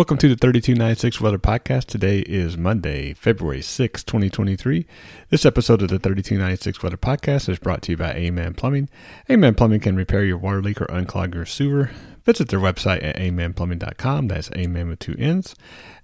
Welcome to the 3296 Weather Podcast. Today is Monday, February 6, 2023. This episode of the 3296 Weather Podcast is brought to you by Amen Plumbing. Amen Plumbing can repair your water leak or unclog your sewer. Visit their website at amenplumbing.com. That's amen with two N's.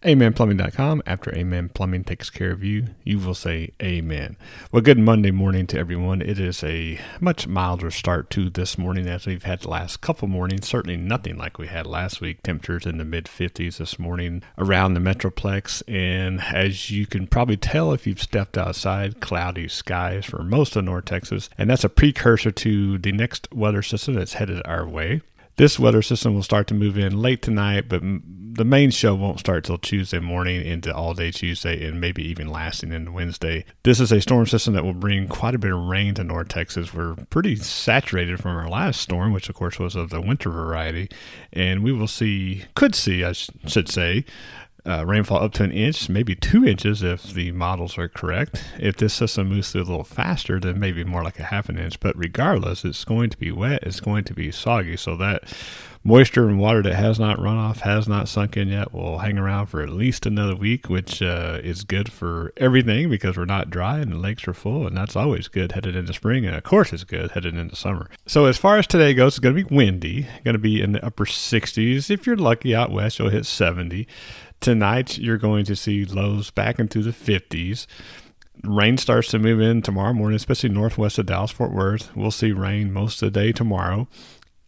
Amenplumbing.com. After Amen Plumbing takes care of you, you will say amen. Well, good Monday morning to everyone. It is a much milder start to this morning as we've had the last couple mornings. Certainly nothing like we had last week. Temperatures in the mid 50s this morning around the Metroplex. And as you can probably tell if you've stepped outside, cloudy skies for most of North Texas. And that's a precursor to the next weather system that's headed our way. This weather system will start to move in late tonight, but the main show won't start till Tuesday morning into all day Tuesday and maybe even lasting into Wednesday. This is a storm system that will bring quite a bit of rain to North Texas. We're pretty saturated from our last storm, which of course was of the winter variety, and we will see, could see, I should say, uh, rainfall up to an inch, maybe two inches if the models are correct. If this system moves through a little faster, then maybe more like a half an inch. But regardless, it's going to be wet, it's going to be soggy. So that moisture and water that has not run off, has not sunk in yet, will hang around for at least another week, which uh, is good for everything because we're not dry and the lakes are full. And that's always good headed into spring. And of course, it's good headed into summer. So as far as today goes, it's going to be windy, going to be in the upper 60s. If you're lucky out west, you'll hit 70. Tonight, you're going to see lows back into the 50s. Rain starts to move in tomorrow morning, especially northwest of Dallas Fort Worth. We'll see rain most of the day tomorrow.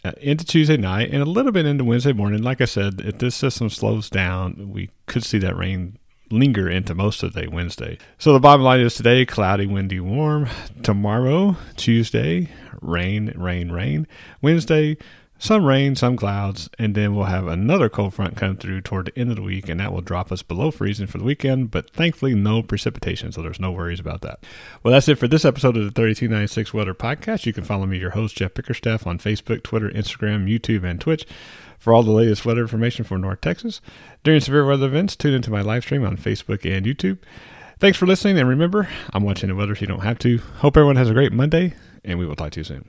Uh, into Tuesday night and a little bit into Wednesday morning. Like I said, if this system slows down, we could see that rain linger into most of the day Wednesday. So the bottom line is today cloudy, windy, warm. Tomorrow, Tuesday, rain, rain, rain. Wednesday, some rain, some clouds, and then we'll have another cold front come through toward the end of the week, and that will drop us below freezing for the weekend, but thankfully no precipitation, so there's no worries about that. Well, that's it for this episode of the 3296 Weather Podcast. You can follow me, your host, Jeff Bickerstaff, on Facebook, Twitter, Instagram, YouTube, and Twitch for all the latest weather information for North Texas. During severe weather events, tune into my live stream on Facebook and YouTube. Thanks for listening, and remember, I'm watching the weather so you don't have to. Hope everyone has a great Monday, and we will talk to you soon.